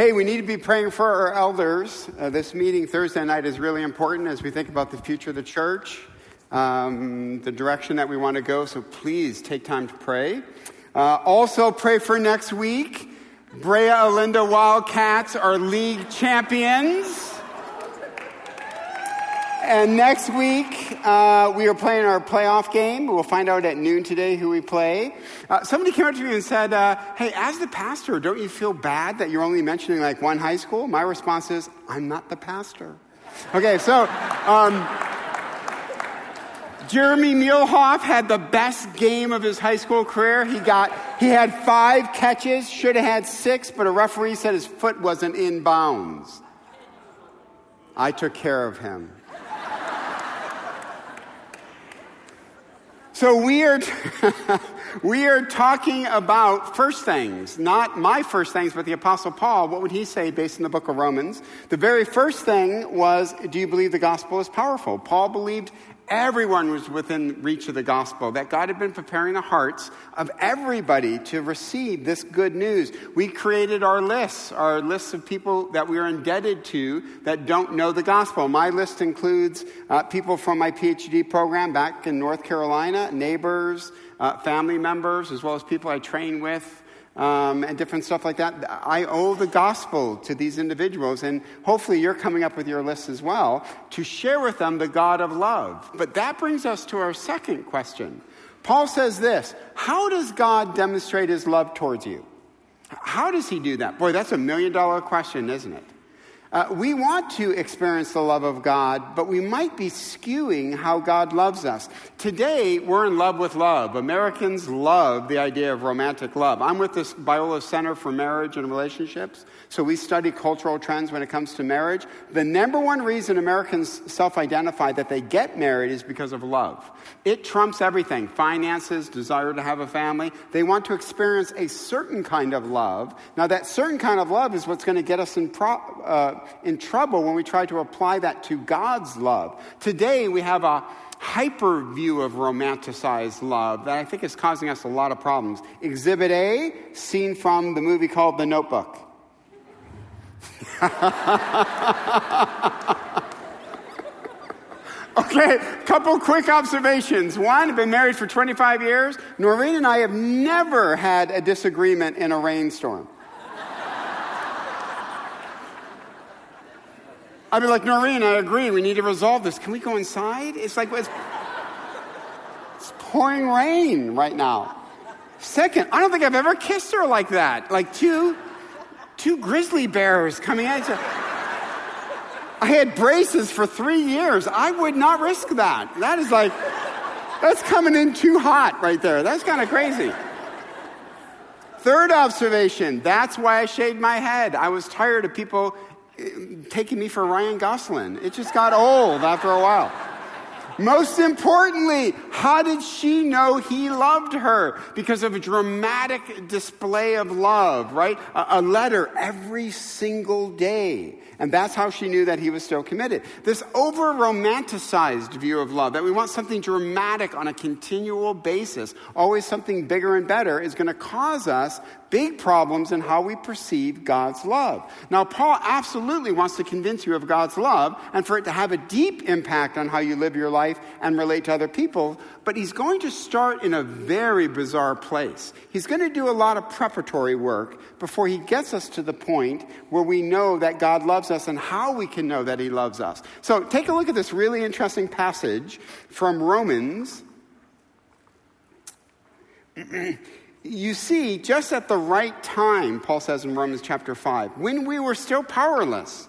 Hey, we need to be praying for our elders. Uh, this meeting Thursday night is really important as we think about the future of the church, um, the direction that we want to go. So please take time to pray. Uh, also, pray for next week. Brea Olinda Wildcats are league champions. And next week, uh, we are playing our playoff game. We'll find out at noon today who we play. Uh, somebody came up to me and said, uh, Hey, as the pastor, don't you feel bad that you're only mentioning like one high school? My response is, I'm not the pastor. Okay, so um, Jeremy Muehlhoff had the best game of his high school career. He got he had five catches, should have had six, but a referee said his foot wasn't in bounds. I took care of him. So we are, we are talking about first things, not my first things, but the Apostle Paul. What would he say based in the book of Romans? The very first thing was, do you believe the gospel is powerful? Paul believed everyone was within reach of the gospel, that God had been preparing the hearts of everybody to receive this good news. We created our lists, our lists of people that we are indebted to that don't know the gospel. My list includes uh, people from my PhD program back in North Carolina, neighbors, uh, family members, as well as people I train with um, and different stuff like that. I owe the gospel to these individuals, and hopefully you're coming up with your list as well to share with them the God of love. But that brings us to our second question. Paul says this How does God demonstrate his love towards you? How does he do that? Boy, that's a million dollar question, isn't it? Uh, we want to experience the love of God, but we might be skewing how God loves us. Today, we're in love with love. Americans love the idea of romantic love. I'm with this Biola Center for Marriage and Relationships, so we study cultural trends when it comes to marriage. The number one reason Americans self identify that they get married is because of love. It trumps everything finances, desire to have a family. They want to experience a certain kind of love. Now, that certain kind of love is what's going to get us in pro- uh, in trouble when we try to apply that to God's love. Today, we have a hyper view of romanticized love that I think is causing us a lot of problems. Exhibit A, seen from the movie called The Notebook. okay, couple quick observations. One, I've been married for 25 years. Noreen and I have never had a disagreement in a rainstorm. I'd be like, Noreen, I agree. We need to resolve this. Can we go inside? It's like, it's, it's pouring rain right now. Second, I don't think I've ever kissed her like that. Like two, two grizzly bears coming at you. I had braces for three years. I would not risk that. That is like, that's coming in too hot right there. That's kind of crazy. Third observation that's why I shaved my head. I was tired of people taking me for Ryan Gosling. It just got old after a while. Most importantly, how did she know he loved her? Because of a dramatic display of love, right? A, a, letter every single day. And that's how she knew that he was still committed. This over romanticized view of love, that we want something dramatic on a continual basis, always something bigger and better, is going to cause us big problems in how we perceive God's love. Now, Paul absolutely wants to convince you of God's love and for it to have a deep impact on how you live your life and relate to other people, but he's going to start in a very bizarre place. He's going to do a lot of preparatory work before he gets us to the point where we know that God loves us and how we can know that he loves us. So take a look at this really interesting passage from Romans. you see, just at the right time, Paul says in Romans chapter 5, when we were still powerless,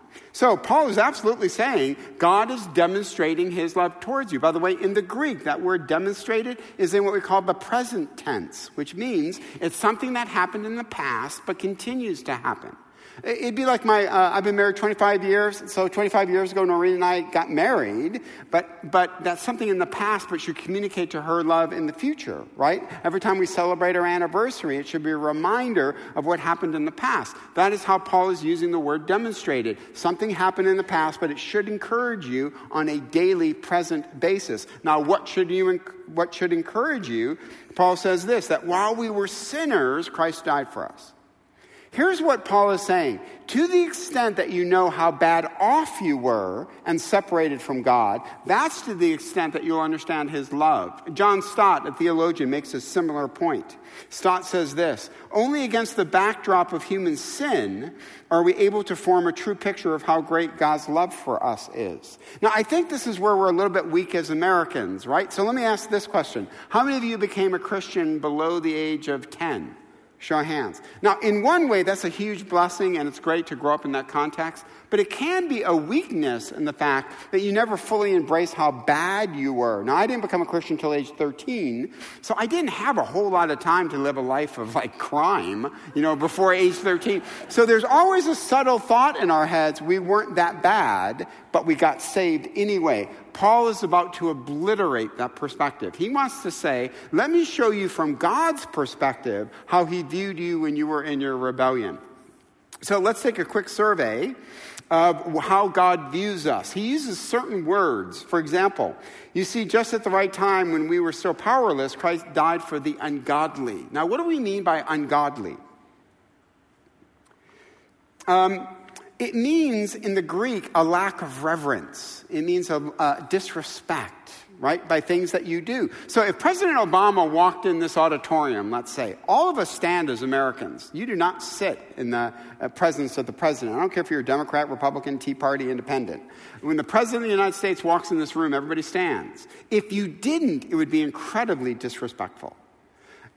So, Paul is absolutely saying God is demonstrating his love towards you. By the way, in the Greek, that word demonstrated is in what we call the present tense, which means it's something that happened in the past but continues to happen. It'd be like my, uh, I've been married 25 years, so 25 years ago, Noreen and I got married, but, but that's something in the past, but should communicate to her love in the future, right? Every time we celebrate our anniversary, it should be a reminder of what happened in the past. That is how Paul is using the word demonstrated. Something happened in the past, but it should encourage you on a daily, present basis. Now, what should you, what should encourage you? Paul says this, that while we were sinners, Christ died for us. Here's what Paul is saying. To the extent that you know how bad off you were and separated from God, that's to the extent that you'll understand his love. John Stott, a theologian, makes a similar point. Stott says this Only against the backdrop of human sin are we able to form a true picture of how great God's love for us is. Now, I think this is where we're a little bit weak as Americans, right? So let me ask this question How many of you became a Christian below the age of 10? Show of hands. Now, in one way, that's a huge blessing, and it's great to grow up in that context, but it can be a weakness in the fact that you never fully embrace how bad you were. Now, I didn't become a Christian until age 13, so I didn't have a whole lot of time to live a life of like crime, you know, before age 13. So there's always a subtle thought in our heads we weren't that bad, but we got saved anyway. Paul is about to obliterate that perspective. He wants to say, let me show you from God's perspective how he viewed you when you were in your rebellion. So let's take a quick survey of how God views us. He uses certain words. For example, you see, just at the right time when we were so powerless, Christ died for the ungodly. Now, what do we mean by ungodly? Um, it means in the Greek a lack of reverence. It means a, a disrespect, right, by things that you do. So if President Obama walked in this auditorium, let's say, all of us stand as Americans. You do not sit in the uh, presence of the president. I don't care if you're a Democrat, Republican, Tea Party, Independent. When the president of the United States walks in this room, everybody stands. If you didn't, it would be incredibly disrespectful.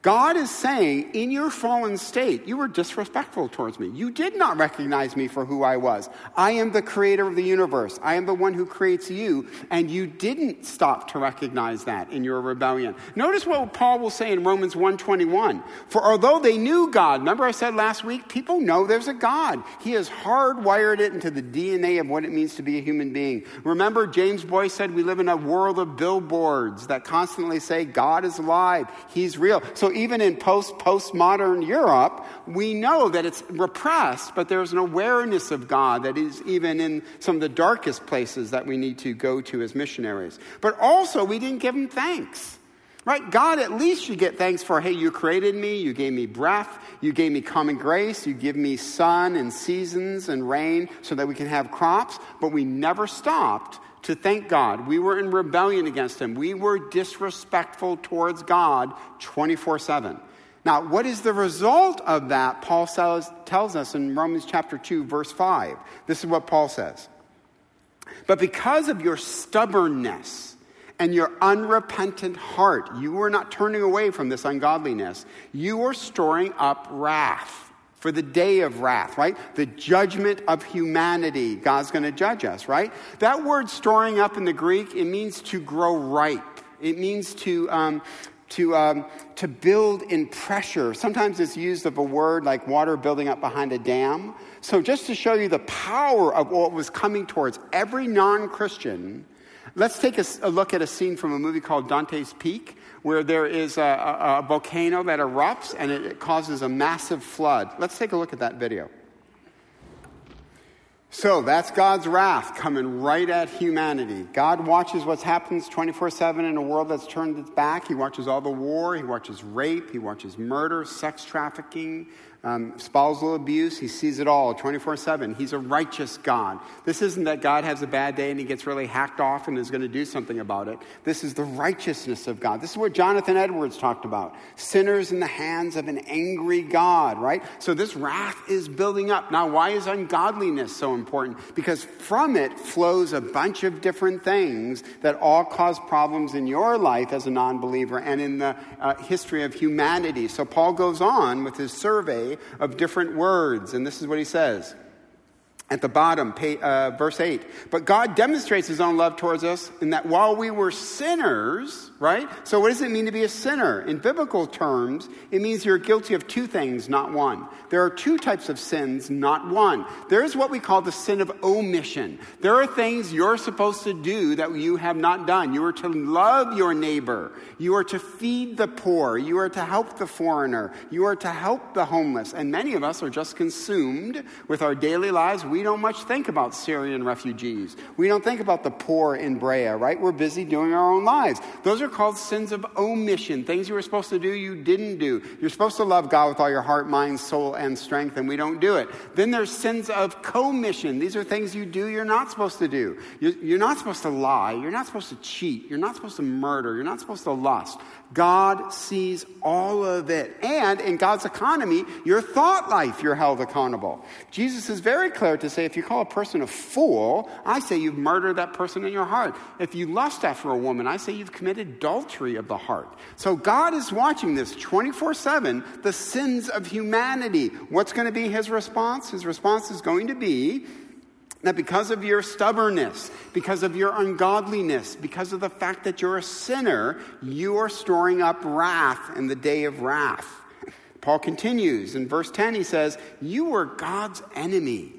God is saying, in your fallen state, you were disrespectful towards me. You did not recognize me for who I was. I am the creator of the universe. I am the one who creates you, and you didn't stop to recognize that in your rebellion. Notice what Paul will say in Romans 1:21. For although they knew God, remember I said last week, people know there's a God. He has hardwired it into the DNA of what it means to be a human being. Remember James Boice said we live in a world of billboards that constantly say God is alive, he's real. So even in post postmodern Europe, we know that it's repressed, but there's an awareness of God that is even in some of the darkest places that we need to go to as missionaries. But also, we didn't give him thanks. Right? God at least should get thanks for, hey, you created me, you gave me breath, you gave me common grace, you give me sun and seasons and rain so that we can have crops, but we never stopped to thank God. We were in rebellion against Him. We were disrespectful towards God 24 7. Now, what is the result of that? Paul says, tells us in Romans chapter 2, verse 5. This is what Paul says. But because of your stubbornness and your unrepentant heart, you are not turning away from this ungodliness. You are storing up wrath for the day of wrath, right? The judgment of humanity. God's going to judge us, right? That word storing up in the Greek, it means to grow ripe. It means to, um, to, um, to build in pressure. Sometimes it's used of a word like water building up behind a dam. So, just to show you the power of what was coming towards every non Christian, let's take a, a, look at a scene from a movie called Dante's Peak where there is a, a, a volcano that erupts and it, it causes a massive flood. Let's take a look at that video. So that's God's wrath coming right at humanity. God watches what happens 24 7 in a world that's turned its back. He watches all the war, He watches rape, He watches murder, sex trafficking, um, spousal abuse, he sees it all 24 7. He's a righteous God. This isn't that God has a bad day and he gets really hacked off and is going to do something about it. This is the righteousness of God. This is what Jonathan Edwards talked about sinners in the hands of an angry God, right? So this wrath is building up. Now, why is ungodliness so important? Because from it flows a bunch of different things that all cause problems in your life as a non believer and in the uh, history of humanity. So Paul goes on with his survey of different words. And this is what he says At the bottom, uh, verse 8. But God demonstrates his own love towards us in that while we were sinners, right? So, what does it mean to be a sinner? In biblical terms, it means you're guilty of two things, not one. There are two types of sins, not one. There is what we call the sin of omission. There are things you're supposed to do that you have not done. You are to love your neighbor. You are to feed the poor. You are to help the foreigner. You are to help the homeless. And many of us are just consumed with our daily lives. Don't much think about Syrian refugees. We don't think about the poor in Brea, right? We're busy doing our own lives. Those are called sins of omission, things you were supposed to do, you didn't do. You're supposed to love God with all your heart, mind, soul, and strength, and we don't do it. Then there's sins of commission. These are things you do you're not supposed to do. You're not supposed to lie. You're not supposed to cheat. You're not supposed to murder. You're not supposed to lust. God sees all of it. And in God's economy, your thought life, you're held accountable. Jesus is very clear to say if you call a person a fool, I say you've murdered that person in your heart. If you lust after a woman, I say you've committed adultery of the heart. So God is watching this 24 7, the sins of humanity. What's going to be his response? His response is going to be that because of your stubbornness, because of your ungodliness, because of the fact that you're a sinner, you are storing up wrath in the day of wrath. Paul continues in verse 10, he says, You were God's enemy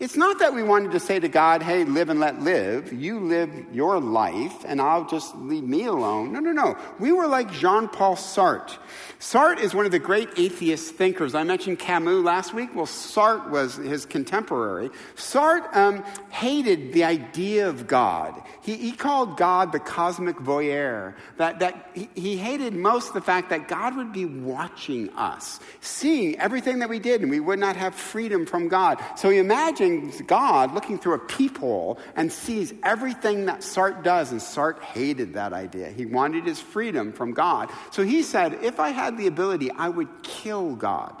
it's not that we wanted to say to God, hey, live and let live. You live your life and I'll just leave me alone. No, no, no. We were like Jean Paul Sartre. Sartre is one of the great atheist thinkers. I mentioned Camus last week. Well, Sartre was his contemporary. Sartre um, hated the idea of God. He, he, called God the cosmic voyeur. That, that he, he hated most the fact that God would be watching us, seeing everything that we did, and we would not have freedom from God. So he imagined God looking through a peephole and sees everything that Sartre does, and Sartre hated that idea. He wanted his freedom from God. So he said, if I had the ability, I would kill God.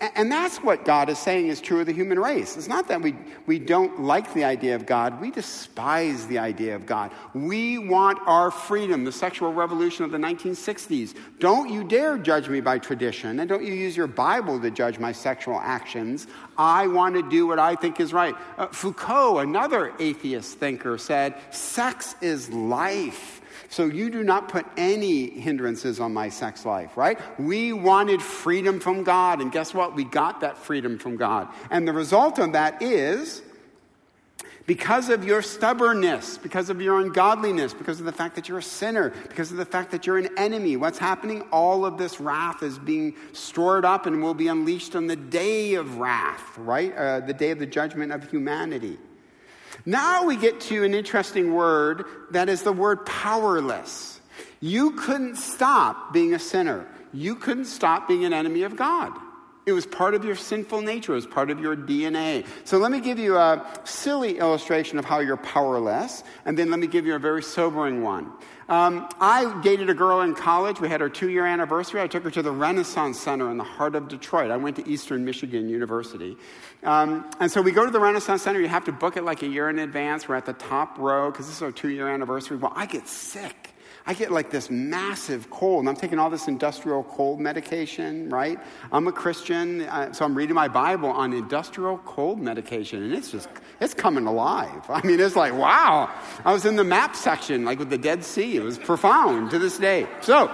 And that's what God is saying is true of the human race. It's not that we, we don't like the idea of God, we despise the idea of God. We want our freedom, the sexual revolution of the 1960s. Don't you dare judge me by tradition, and don't you use your Bible to judge my sexual actions. I want to do what I think is right. Uh, Foucault, another atheist thinker, said, Sex is life. So you do not put any hindrances on my sex life, right? We wanted freedom from God, and guess what? We got that freedom from God. And the result of that is because of your stubbornness, because of your ungodliness, because of the fact that you're a sinner, because of the fact that you're an enemy, what's happening? All of this wrath is being stored up and will be unleashed on the day of wrath, right? Uh, the day of the judgment of humanity. Now we get to an interesting word that is the word powerless. You couldn't stop being a sinner. You couldn't stop being an enemy of God. It was part of your sinful nature, it was part of your DNA. So let me give you a silly illustration of how you're powerless, and then let me give you a very sobering one. Um, I dated a girl in college. We had our two year anniversary. I took her to the Renaissance Center in the heart of Detroit. I went to Eastern Michigan University. Um, and so we go to the Renaissance Center. You have to book it like a year in advance. We're at the top row because this is our two year anniversary. Well, I get sick. I get like this massive cold, and I'm taking all this industrial cold medication, right? I'm a Christian, uh, so I'm reading my Bible on industrial cold medication, and it's just, it's coming alive. I mean, it's like, wow. I was in the map section, like with the Dead Sea. It was profound to this day. So,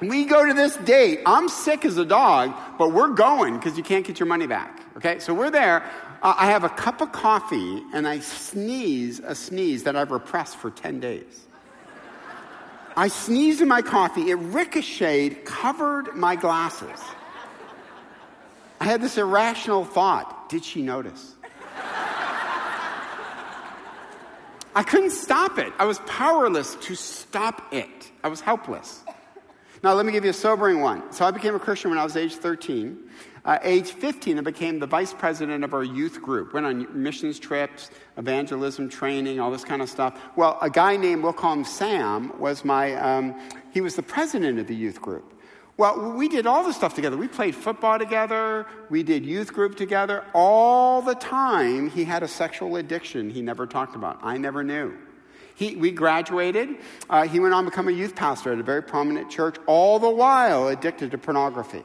we go to this date. I'm sick as a dog, but we're going because you can't get your money back. Okay, so we're there. Uh, I have a cup of coffee and I sneeze a sneeze that I've repressed for 10 days. I sneezed in my coffee. It ricocheted, covered my glasses. I had this irrational thought Did she notice? I couldn't stop it. I was powerless to stop it. I was helpless. Now, let me give you a sobering one. So, I became a Christian when I was age 13. Uh, age 15, I became the vice president of our youth group. Went on missions trips, evangelism training, all this kind of stuff. Well, a guy named, we'll call him Sam, was my, um, he was the president of the youth group. Well, we did all the stuff together. We played football together. We did youth group together. All the time, he had a sexual addiction he never talked about. I never knew. He, we graduated. Uh, he went on to become a youth pastor at a very prominent church, all the while addicted to pornography.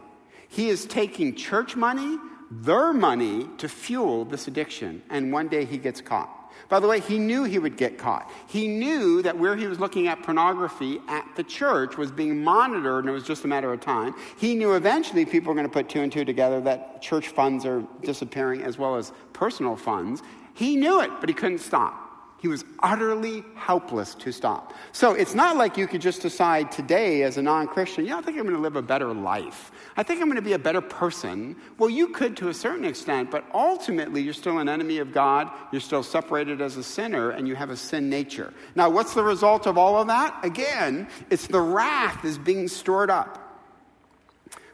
He is taking church money, their money to fuel this addiction. And one day he gets caught. By the way, he knew he would get caught. He knew that where he was looking at pornography at the church was being monitored and it was just a matter of time. He knew eventually people were going to put two and two together that church funds are disappearing as well as personal funds. He knew it, but he couldn't stop. He was utterly helpless to stop. So it's not like you could just decide today as a non Christian, yeah, I think I'm going to live a better life. I think I'm going to be a better person. Well, you could to a certain extent, but ultimately you're still an enemy of God. You're still separated as a sinner, and you have a sin nature. Now, what's the result of all of that? Again, it's the wrath is being stored up.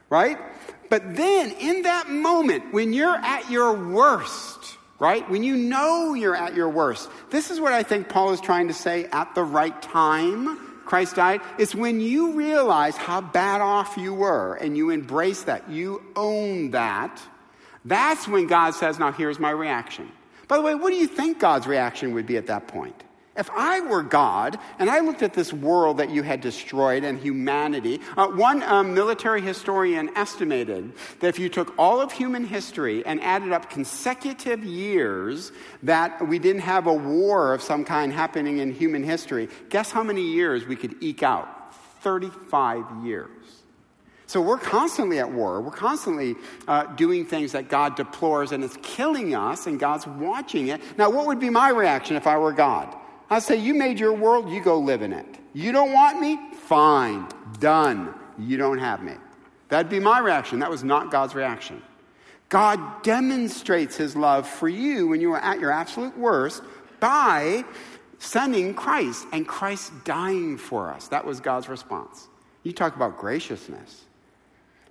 Right? But then in that moment, when you're at your worst, right? When you know you're at your worst. This is what I think Paul is trying to say at the right time. Christ died. It's when you realize how bad off you were and you embrace that, you own that. That's when God says, Now here's my reaction. By the way, what do you think God's reaction would be at that point? If I were God and I looked at this world that you had destroyed and humanity, uh, one um, military historian estimated that if you took all of human history and added up consecutive years that we didn't have a war of some kind happening in human history, guess how many years we could eke out? 35 years. So we're constantly at war. We're constantly uh, doing things that God deplores and it's killing us, and God's watching it. Now, what would be my reaction if I were God? I say, You made your world, you go live in it. You don't want me? Fine, done. You don't have me. That'd be my reaction. That was not God's reaction. God demonstrates his love for you when you are at your absolute worst by sending Christ and Christ dying for us. That was God's response. You talk about graciousness.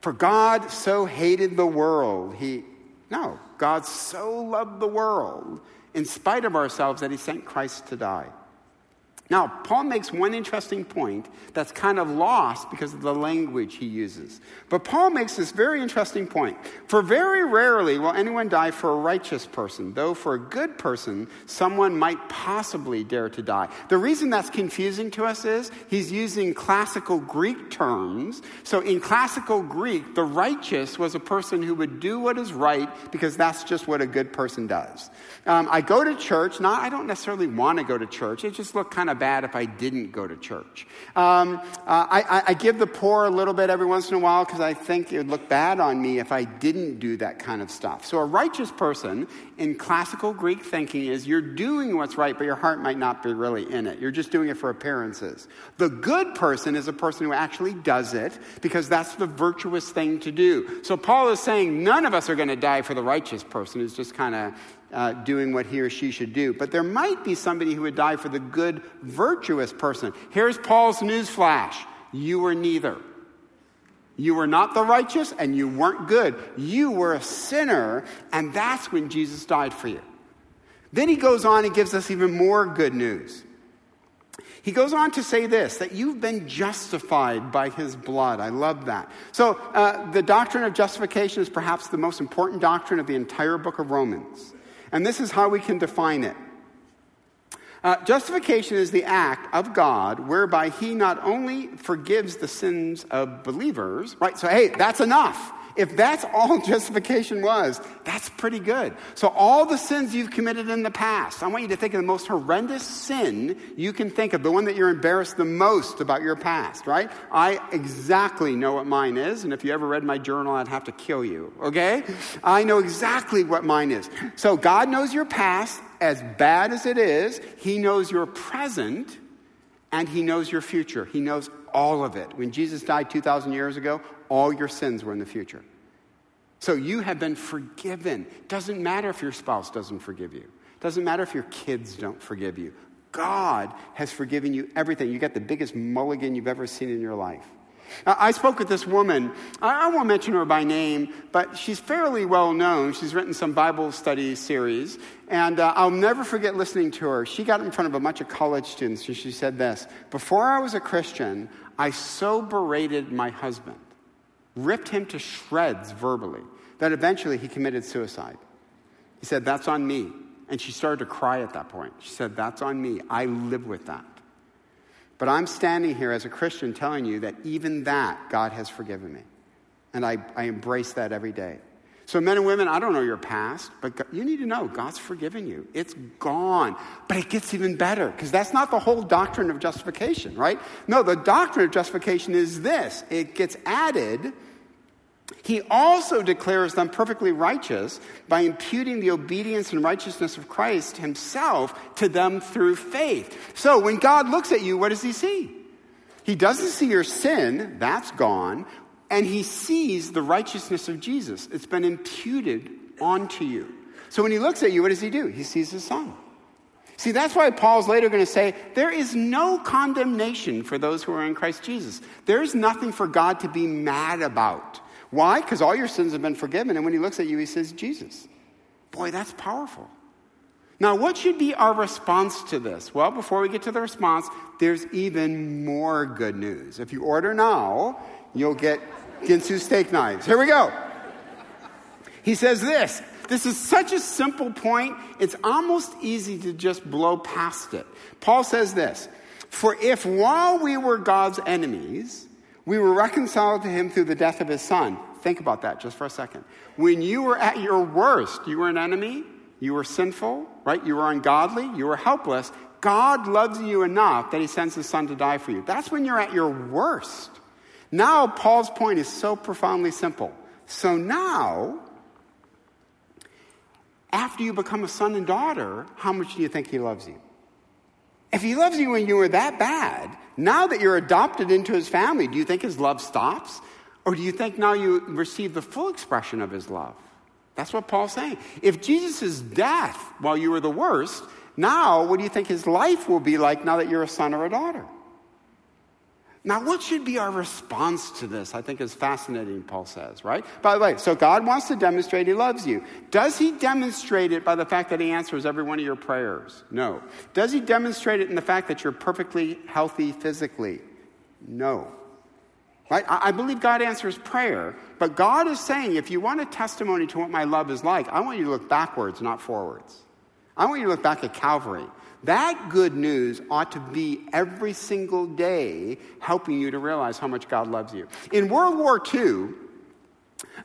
For God so hated the world, he, no, God so loved the world in spite of ourselves that he sent Christ to die. Now, Paul makes one interesting point that's kind of lost because of the language he uses. But Paul makes this very interesting point. For very rarely will anyone die for a righteous person, though for a good person, someone might possibly dare to die. The reason that's confusing to us is he's using classical Greek terms. So in classical Greek, the righteous was a person who would do what is right because that's just what a good person does. Um, I go to church, not, I don't necessarily want to go to church. It just looked kind of bad if I didn't go to church. Um, uh, I, I, give the poor a little bit every once in a while because I think it would look bad on me if I didn't do that kind of stuff. So, a righteous person in classical Greek thinking is you're doing what's right, but your heart might not be really in it. You're just doing it for appearances. The good person is a person who actually does it because that's the virtuous thing to do. So, Paul is saying none of us are going to die for the righteous person who's just kind of uh, doing what he or she should do. But there might be somebody who would die for the good, virtuous person. Here's Paul's news flash you were neither. You were not the righteous and you weren't good. You were a sinner, and that's when Jesus died for you. Then he goes on and gives us even more good news. He goes on to say this that you've been justified by his blood. I love that. So, uh, the doctrine of justification is perhaps the most important doctrine of the entire book of Romans. And this is how we can define it. Uh, justification is the act of God whereby He not only forgives the sins of believers, right? So, hey, that's enough. If that's all justification was, that's pretty good. So, all the sins you've committed in the past, I want you to think of the most horrendous sin you can think of, the one that you're embarrassed the most about your past, right? I exactly know what mine is, and if you ever read my journal, I'd have to kill you, okay? I know exactly what mine is. So, God knows your past as bad as it is, He knows your present, and He knows your future. He knows all of it. When Jesus died 2,000 years ago, all your sins were in the future. So you have been forgiven. Doesn't matter if your spouse doesn't forgive you. Doesn't matter if your kids don't forgive you. God has forgiven you everything. You got the biggest mulligan you've ever seen in your life. I spoke with this woman. I won't mention her by name, but she's fairly well known. She's written some Bible study series, and uh, I'll never forget listening to her. She got in front of a bunch of college students, and she said this Before I was a Christian, I so berated my husband ripped him to shreds verbally, that eventually he committed suicide. He said, That's on me. And she started to cry at that point. She said, That's on me. I live with that. But I'm standing here as a Christian telling you that even that God has forgiven me. And I, I embrace that every day. So, men and women, I don't know your past, but you need to know God's forgiven you. It's gone. But it gets even better because that's not the whole doctrine of justification, right? No, the doctrine of justification is this it gets added. He also declares them perfectly righteous by imputing the obedience and righteousness of Christ himself to them through faith. So, when God looks at you, what does he see? He doesn't see your sin, that's gone and he sees the righteousness of Jesus. It's been imputed onto you. So when he looks at you, what does he do? He sees his son. See, that's why Paul's later going to say, there is no condemnation for those who are in Christ Jesus. There's nothing for God to be mad about. Why? Because all your sins have been forgiven. And when he looks at you, he says, Jesus. Boy, that's powerful. Now, what should be our response to this? Well, before we get to the response, there's even more good news. If you order now, you'll get Ginsu steak knives. Here we go. He says this. This is such a simple point, it's almost easy to just blow past it. Paul says this For if while we were God's enemies, we were reconciled to him through the death of his son. Think about that just for a second. When you were at your worst, you were an enemy, you were sinful, right? You were ungodly, you were helpless. God loves you enough that he sends his son to die for you. That's when you're at your worst. Now, Paul's point is so profoundly simple. So now, after you become a son and daughter, how much do you think he loves you? If he loves you when you were that bad, now that you're adopted into his family, do you think his love stops? Or do you think now you receive the full expression of his love? That's what Paul's saying. If Jesus' death while you were the worst, now what do you think his life will be like now that you're a son or a daughter? Now, what should be our response to this? I think is fascinating, Paul says, right? By the way, so God wants to demonstrate he loves you. Does he demonstrate it by the fact that he answers every one of your prayers? No. Does he demonstrate it in the fact that you're perfectly healthy physically? No. Right? I believe God answers prayer, but God is saying if you want a testimony to what my love is like, I want you to look backwards, not forwards. I want you to look back at Calvary. That good news ought to be every single day helping you to realize how much God loves you. In World War II,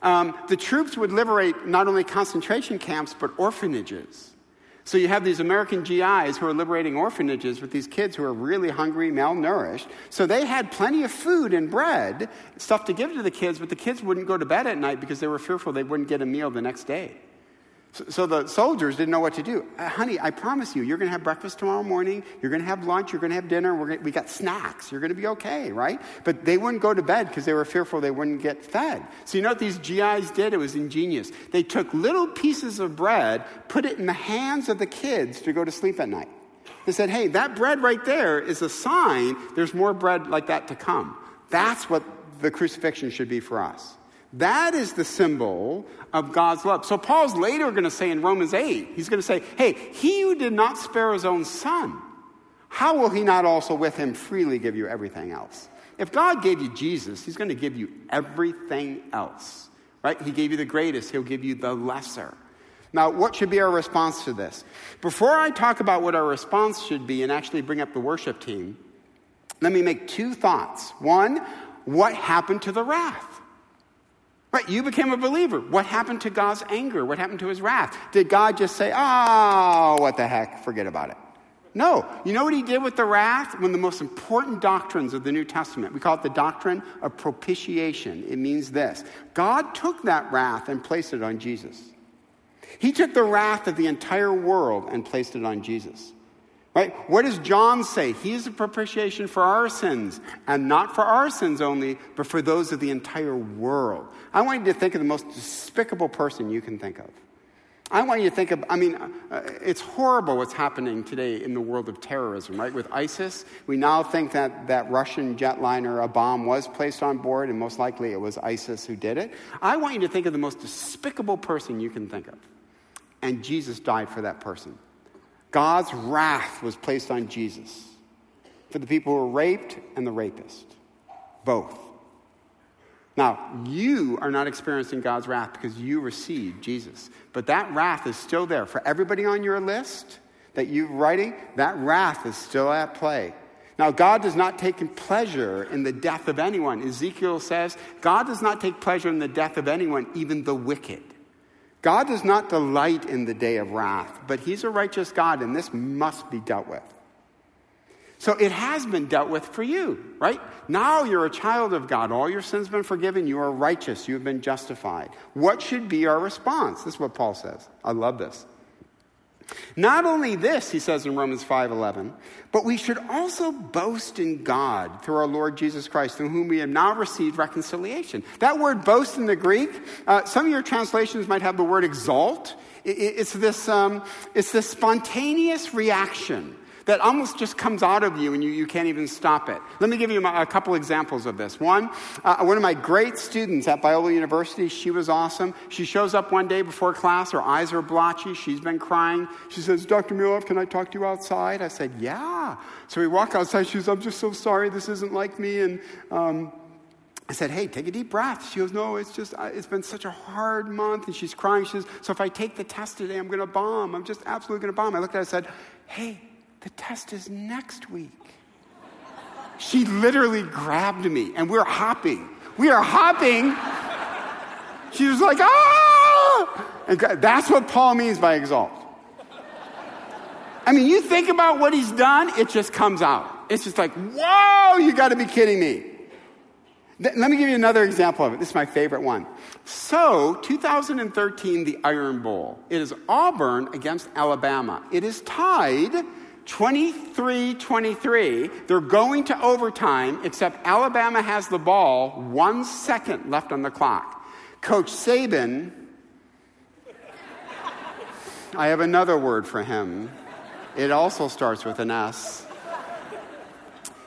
um, the troops would liberate not only concentration camps, but orphanages. So you have these American GIs who are liberating orphanages with these kids who are really hungry, malnourished. So they had plenty of food and bread, stuff to give to the kids, but the kids wouldn't go to bed at night because they were fearful they wouldn't get a meal the next day. So, the soldiers didn't know what to do. Uh, honey, I promise you, you're going to have breakfast tomorrow morning. You're going to have lunch. You're going to have dinner. Gonna, we got snacks. You're going to be okay, right? But they wouldn't go to bed because they were fearful they wouldn't get fed. So you know what these GIs did? It was ingenious. They took little pieces of bread, put it in the hands of the kids to go to sleep at night. They said, hey, that bread right there is a sign there's more bread like that to come. That's what the crucifixion should be for us. That is the symbol of God's love. So Paul's later going to say in Romans 8, he's going to say, hey, he who did not spare his own son, how will he not also with him freely give you everything else? If God gave you Jesus, he's going to give you everything else, right? He gave you the greatest, he'll give you the lesser. Now, what should be our response to this? Before I talk about what our response should be and actually bring up the worship team, let me make two thoughts. One, what happened to the wrath? Right, you became a believer. What happened to God's anger? What happened to his wrath? Did God just say, oh, what the heck, forget about it? No. You know what he did with the wrath? One of the most important doctrines of the New Testament. We call it the doctrine of propitiation. It means this God took that wrath and placed it on Jesus. He took the wrath of the entire world and placed it on Jesus. Right? What does John say? He is a propitiation for our sins, and not for our sins only, but for those of the entire world. I want you to think of the most despicable person you can think of. I want you to think of, I mean, uh, it's horrible what's happening today in the world of terrorism, right? With ISIS, we now think that that Russian jetliner, a bomb was placed on board, and most likely it was ISIS who did it. I want you to think of the most despicable person you can think of. And Jesus died for that person. God's wrath was placed on Jesus for the people who were raped and the rapist, both. Now, you are not experiencing God's wrath because you received Jesus. But that wrath is still there. For everybody on your list that you're writing, that wrath is still at play. Now, God does not take pleasure in the death of anyone. Ezekiel says, God does not take pleasure in the death of anyone, even the wicked. God does not delight in the day of wrath, but He's a righteous God, and this must be dealt with. So it has been dealt with for you, right? Now you're a child of God. All your sins have been forgiven. You are righteous. You have been justified. What should be our response? This is what Paul says. I love this. Not only this, he says in Romans 5:11, but we should also boast in God through our Lord Jesus Christ, through whom we have now received reconciliation. That word boast in the Greek, uh, some of your translations might have the word exalt. It's, this, um, it's this spontaneous reaction that almost just comes out of you and you, you can't even stop it. Let me give you a couple examples of this. One, uh, one of my great students at Biola University, she was awesome. She shows up one day before class, her eyes are blotchy, she's been crying. She says, Dr. Muehlhoff, can I talk to you outside? I said, Yeah. So we walk outside, she says, I'm just so sorry, this isn't like me. And um, I said, hey, take a deep breath. She goes, no, it's just, it's been such a hard month. And she's crying. She says, so if I take the test today, I'm going to bomb. I'm just absolutely going to bomb. I looked at her and said, hey, the test is next week. She literally grabbed me and we're hopping. We are hopping. She was like, ah! And that's what Paul means by exalt. I mean, you think about what he's done, it just comes out. It's just like, whoa, you got to be kidding me. Let me give you another example of it. This is my favorite one. So, 2013, the Iron Bowl. It is Auburn against Alabama. It is tied 23 23. They're going to overtime, except Alabama has the ball, one second left on the clock. Coach Saban, I have another word for him. It also starts with an S.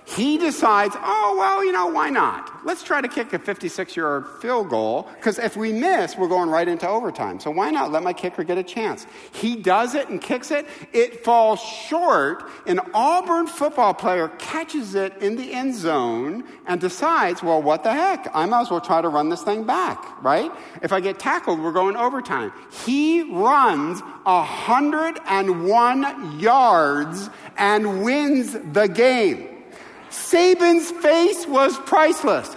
He decides, oh, well, you know, why not? Let's try to kick a 56 yard field goal, because if we miss, we're going right into overtime. So why not let my kicker get a chance? He does it and kicks it. It falls short. An Auburn football player catches it in the end zone and decides, well, what the heck? I might as well try to run this thing back, right? If I get tackled, we're going overtime. He runs 101 yards and wins the game. Saban's face was priceless.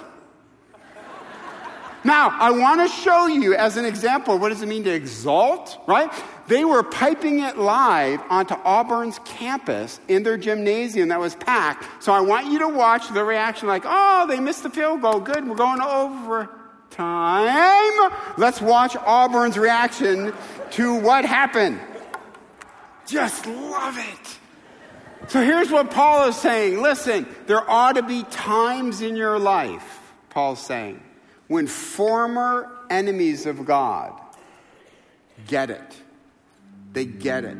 Now, I want to show you as an example what does it mean to exalt, right? They were piping it live onto Auburn's campus in their gymnasium that was packed. So I want you to watch the reaction like, oh, they missed the field goal. Good, we're going over time." Let's watch Auburn's reaction to what happened. Just love it. So here's what Paul is saying. Listen, there ought to be times in your life, Paul's saying, when former enemies of God get it. They get it.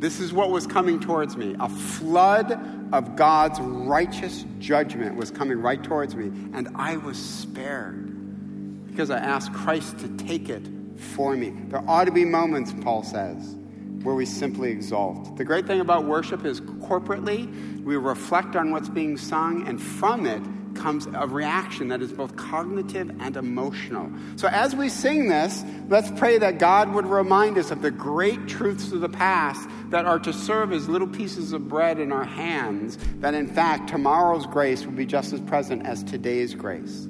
This is what was coming towards me. A flood of God's righteous judgment was coming right towards me, and I was spared because I asked Christ to take it for me. There ought to be moments, Paul says, where we simply exalt. The great thing about worship is corporately, we reflect on what's being sung, and from it comes a reaction that is both cognitive and emotional. So as we sing this, let's pray that God would remind us of the great truths of the past that are to serve as little pieces of bread in our hands, that in fact tomorrow's grace will be just as present as today's grace.